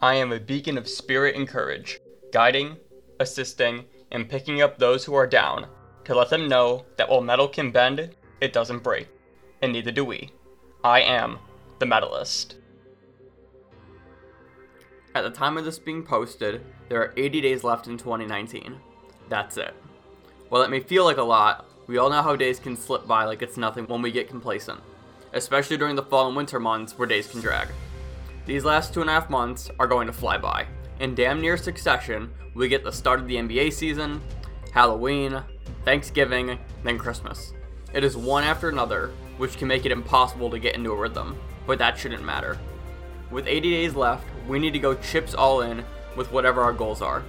I am a beacon of spirit and courage, guiding, assisting, and picking up those who are down to let them know that while metal can bend, it doesn't break, and neither do we. I am the Mettleist. At the time of this being posted, there are 80 days left in 2019. That's it. While it may feel like a lot, we all know how days can slip by like it's nothing when we get complacent, especially during the fall and winter months where days can drag. These last two and a half months are going to fly by. In damn near succession, we get the start of the NBA season, Halloween, Thanksgiving, then Christmas. It is one after another, which can make it impossible to get into a rhythm, but that shouldn't matter. With 80 days left, we need to go chips all in with whatever our goals are.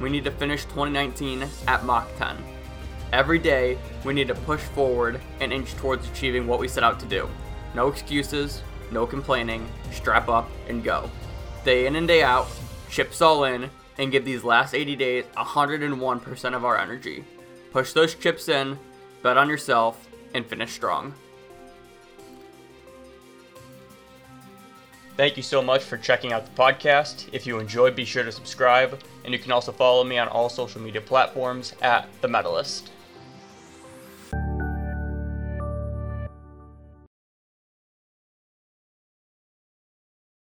We need to finish 2019 at Mach 10. Every day, we need to push forward and inch towards achieving what we set out to do. No excuses, no complaining, strap up and go. Day in and day out, chips all in, and give these last 80 days 101% of our energy. Push those chips in, bet on yourself, and finish strong. Thank you so much for checking out the podcast. If you enjoyed, be sure to subscribe, and you can also follow me on all social media platforms at The Mettleist.